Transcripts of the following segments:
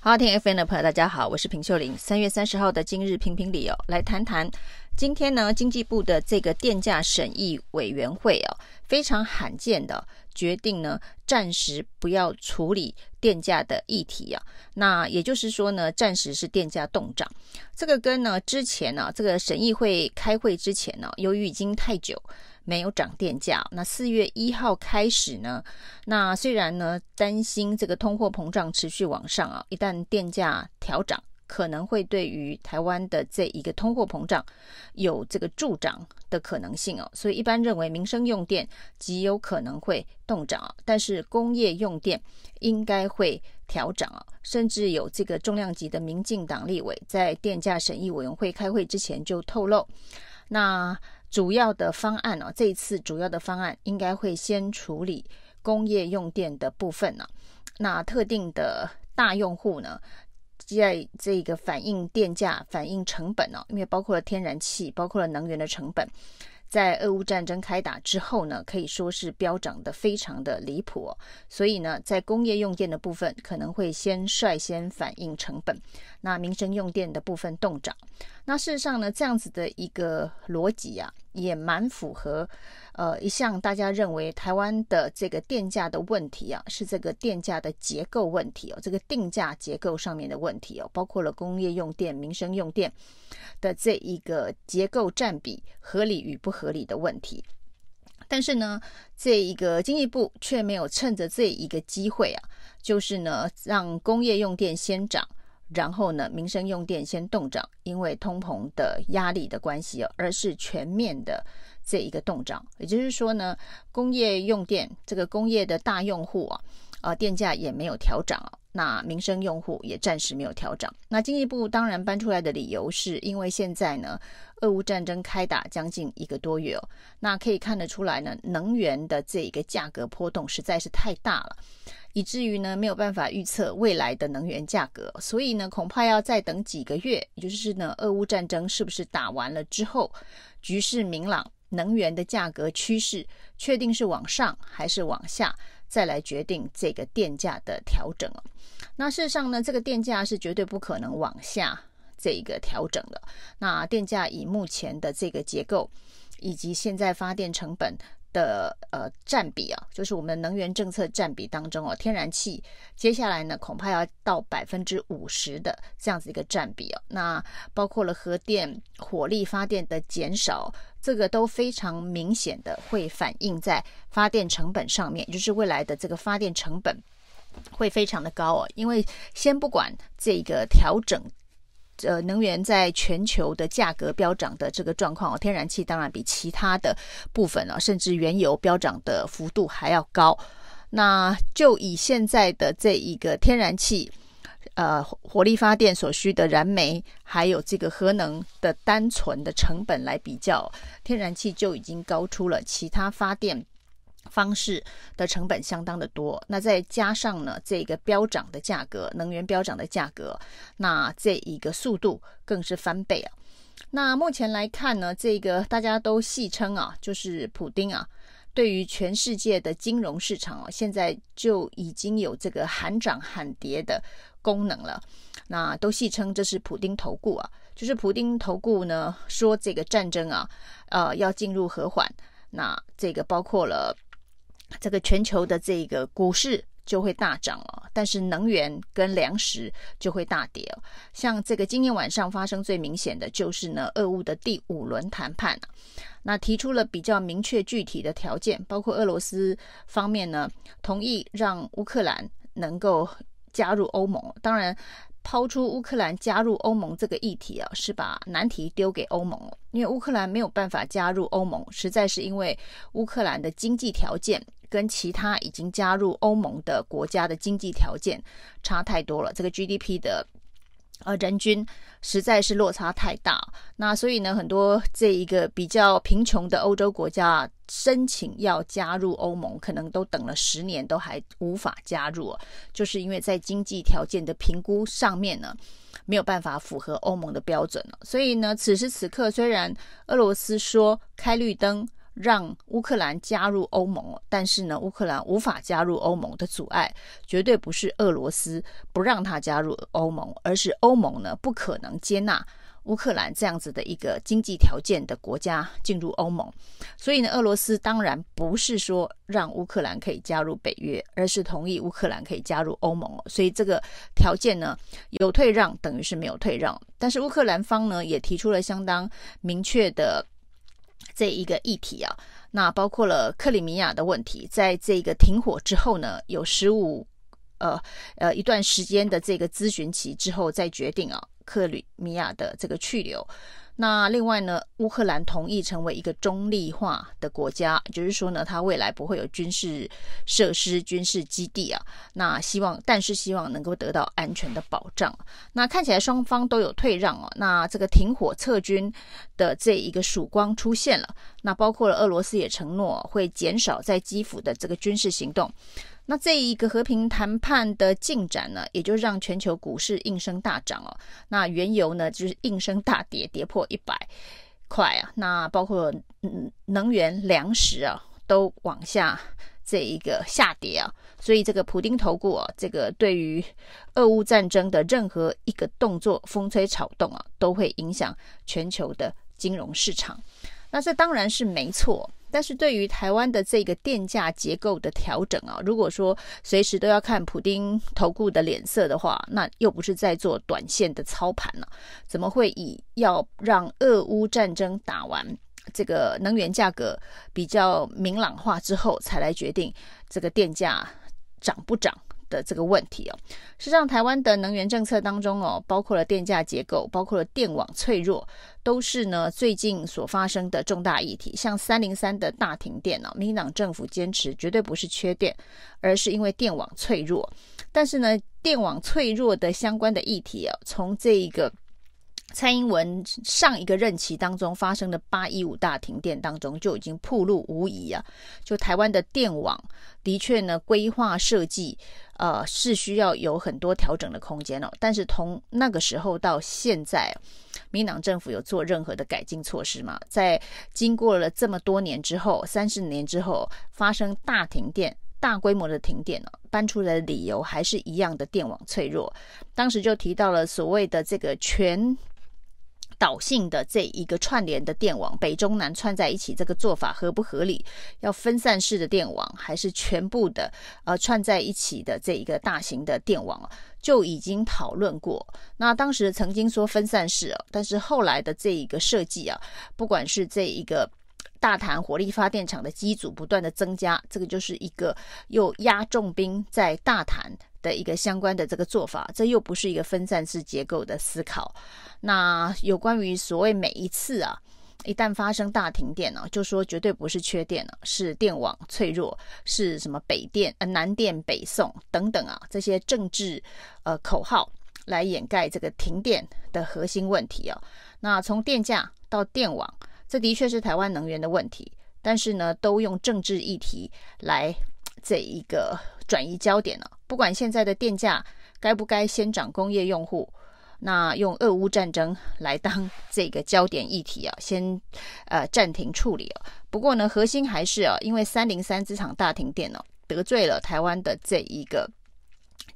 好，听 FM 的朋友，大家好，我是平秀玲。三月三十号的今日评评理哦，来谈谈今天呢，经济部的这个电价审议委员会哦，非常罕见的决定呢，暂时不要处理电价的议题啊。那也就是说呢，暂时是电价冻涨。这个跟呢之前呢，这个审议会开会之前呢，由于已经太久。没有涨电价，那四月一号开始呢？那虽然呢担心这个通货膨胀持续往上啊，一旦电价调涨，可能会对于台湾的这一个通货膨胀有这个助长的可能性哦，所以一般认为民生用电极有可能会动涨啊，但是工业用电应该会调涨啊，甚至有这个重量级的民进党立委在电价审议委员会开会之前就透露，那。主要的方案哦，这一次主要的方案应该会先处理工业用电的部分呢。那特定的大用户呢，在这个反映电价、反映成本呢，因为包括了天然气，包括了能源的成本。在俄乌战争开打之后呢，可以说是飙涨的非常的离谱哦，所以呢，在工业用电的部分可能会先率先反映成本，那民生用电的部分动涨。那事实上呢，这样子的一个逻辑啊，也蛮符合。呃，一向大家认为台湾的这个电价的问题啊，是这个电价的结构问题哦，这个定价结构上面的问题哦，包括了工业用电、民生用电的这一个结构占比合理与不合理的问题。但是呢，这一个经济部却没有趁着这一个机会啊，就是呢，让工业用电先涨。然后呢，民生用电先动涨，因为通膨的压力的关系哦，而是全面的这一个动涨。也就是说呢，工业用电这个工业的大用户啊，呃，电价也没有调涨，那民生用户也暂时没有调涨。那经济部当然搬出来的理由是因为现在呢，俄乌战争开打将近一个多月哦，那可以看得出来呢，能源的这一个价格波动实在是太大了。以至于呢，没有办法预测未来的能源价格，所以呢，恐怕要再等几个月，也就是呢，俄乌战争是不是打完了之后，局势明朗，能源的价格趋势确定是往上还是往下，再来决定这个电价的调整。那事实上呢，这个电价是绝对不可能往下这个调整的。那电价以目前的这个结构，以及现在发电成本。的呃占比啊，就是我们能源政策占比当中哦，天然气接下来呢恐怕要到百分之五十的这样子一个占比哦。那包括了核电火力发电的减少，这个都非常明显的会反映在发电成本上面，就是未来的这个发电成本会非常的高哦。因为先不管这个调整。呃，能源在全球的价格飙涨的这个状况哦，天然气当然比其他的部分哦，甚至原油飙涨的幅度还要高。那就以现在的这一个天然气，呃，火力发电所需的燃煤，还有这个核能的单纯的成本来比较，天然气就已经高出了其他发电。方式的成本相当的多，那再加上呢，这个飙涨的价格，能源飙涨的价格，那这一个速度更是翻倍啊。那目前来看呢，这个大家都戏称啊，就是普丁啊，对于全世界的金融市场啊，现在就已经有这个喊涨喊跌的功能了。那都戏称这是普丁投顾啊，就是普丁投顾呢说这个战争啊，呃，要进入和缓，那这个包括了。这个全球的这个股市就会大涨了，但是能源跟粮食就会大跌。像这个今天晚上发生最明显的就是呢，俄乌的第五轮谈判，那提出了比较明确具体的条件，包括俄罗斯方面呢同意让乌克兰能够加入欧盟。当然，抛出乌克兰加入欧盟这个议题啊，是把难题丢给欧盟，因为乌克兰没有办法加入欧盟，实在是因为乌克兰的经济条件。跟其他已经加入欧盟的国家的经济条件差太多了，这个 GDP 的呃人均实在是落差太大。那所以呢，很多这一个比较贫穷的欧洲国家申请要加入欧盟，可能都等了十年都还无法加入，就是因为在经济条件的评估上面呢，没有办法符合欧盟的标准了。所以呢，此时此刻虽然俄罗斯说开绿灯。让乌克兰加入欧盟，但是呢，乌克兰无法加入欧盟的阻碍，绝对不是俄罗斯不让他加入欧盟，而是欧盟呢不可能接纳。乌克兰这样子的一个经济条件的国家进入欧盟，所以呢，俄罗斯当然不是说让乌克兰可以加入北约，而是同意乌克兰可以加入欧盟。所以这个条件呢，有退让等于是没有退让。但是乌克兰方呢也提出了相当明确的这一个议题啊，那包括了克里米亚的问题，在这个停火之后呢，有十五呃呃一段时间的这个咨询期之后再决定啊。克里米亚的这个去留，那另外呢，乌克兰同意成为一个中立化的国家，就是说呢，它未来不会有军事设施、军事基地啊。那希望，但是希望能够得到安全的保障。那看起来双方都有退让哦。那这个停火撤军的这一个曙光出现了。那包括了俄罗斯也承诺会减少在基辅的这个军事行动。那这一个和平谈判的进展呢，也就让全球股市应声大涨哦。那原油呢，就是应声大跌，跌破一百块啊。那包括嗯能源、粮食啊，都往下这一个下跌啊。所以这个普丁投顾啊，这个对于俄乌战争的任何一个动作风吹草动啊，都会影响全球的金融市场。那这当然是没错。但是对于台湾的这个电价结构的调整啊，如果说随时都要看普丁投顾的脸色的话，那又不是在做短线的操盘了啊，怎么会以要让俄乌战争打完，这个能源价格比较明朗化之后，才来决定这个电价涨不涨？的这个问题哦，实际上台湾的能源政策当中哦，包括了电价结构，包括了电网脆弱，都是呢最近所发生的重大议题。像三零三的大停电哦，民进党政府坚持绝对不是缺电，而是因为电网脆弱。但是呢，电网脆弱的相关的议题啊，从这一个。蔡英文上一个任期当中发生的八一五大停电当中就已经暴露无遗啊，就台湾的电网的确呢规划设计呃是需要有很多调整的空间哦，但是从那个时候到现在，民党政府有做任何的改进措施吗？在经过了这么多年之后，三十年之后发生大停电、大规模的停电呢，搬出来的理由还是一样的电网脆弱，当时就提到了所谓的这个全。岛性的这一个串联的电网，北中南串在一起，这个做法合不合理？要分散式的电网，还是全部的呃串在一起的这一个大型的电网就已经讨论过。那当时曾经说分散式哦，但是后来的这一个设计啊，不管是这一个大潭火力发电厂的机组不断的增加，这个就是一个又压重兵在大潭。的一个相关的这个做法，这又不是一个分散式结构的思考。那有关于所谓每一次啊，一旦发生大停电呢、就说绝对不是缺电了、是电网脆弱，是什么北电呃南电北送等等啊，这些政治呃口号来掩盖这个停电的核心问题啊。那从电价到电网，这的确是台湾能源的问题，但是呢，都用政治议题来这一个。转移焦点了，不管现在的电价该不该先涨工业用户，那用俄乌战争来当这个焦点议题啊，先呃暂停处理啊。不过呢，核心还是啊，因为三零三这场大停电呢，得罪了台湾的这一个。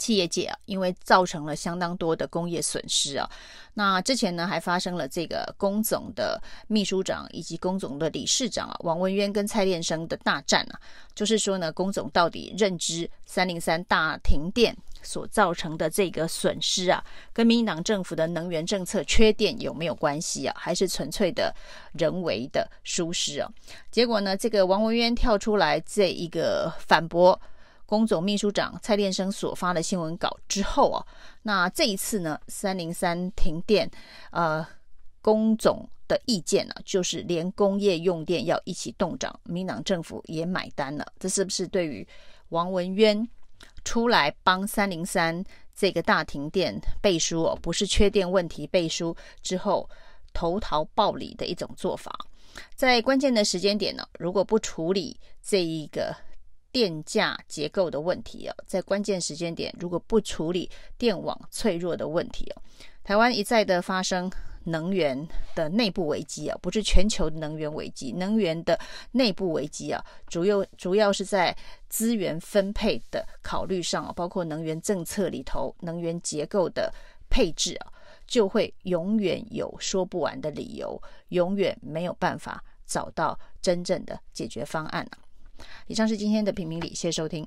企业界啊，因为造成了相当多的工业损失啊。那之前呢，还发生了这个工总的秘书长以及工总的理事长啊，王文渊跟蔡练生的大战啊。就是说呢，工总到底认知三零三大停电所造成的这个损失啊，跟民进党政府的能源政策缺电有没有关系啊？还是纯粹的人为的疏失啊？结果呢，这个王文渊跳出来这一个反驳。工总秘书长蔡练生所发的新闻稿之后啊，那这一次呢，三零三停电，呃，工总的意见呢，就是连工业用电要一起动涨，民党政府也买单了。这是不是对于王文渊出来帮三零三这个大停电背书哦，不是缺电问题背书之后投桃报李的一种做法？在关键的时间点呢，如果不处理这一个。电价结构的问题啊，在关键时间点，如果不处理电网脆弱的问题哦，台湾一再的发生能源的内部危机啊，不是全球能源危机，能源的内部危机啊，主要主要是在资源分配的考虑上啊，包括能源政策里头，能源结构的配置啊，就会永远有说不完的理由，永远没有办法找到真正的解决方案啊。以上是今天的评评理，谢谢收听。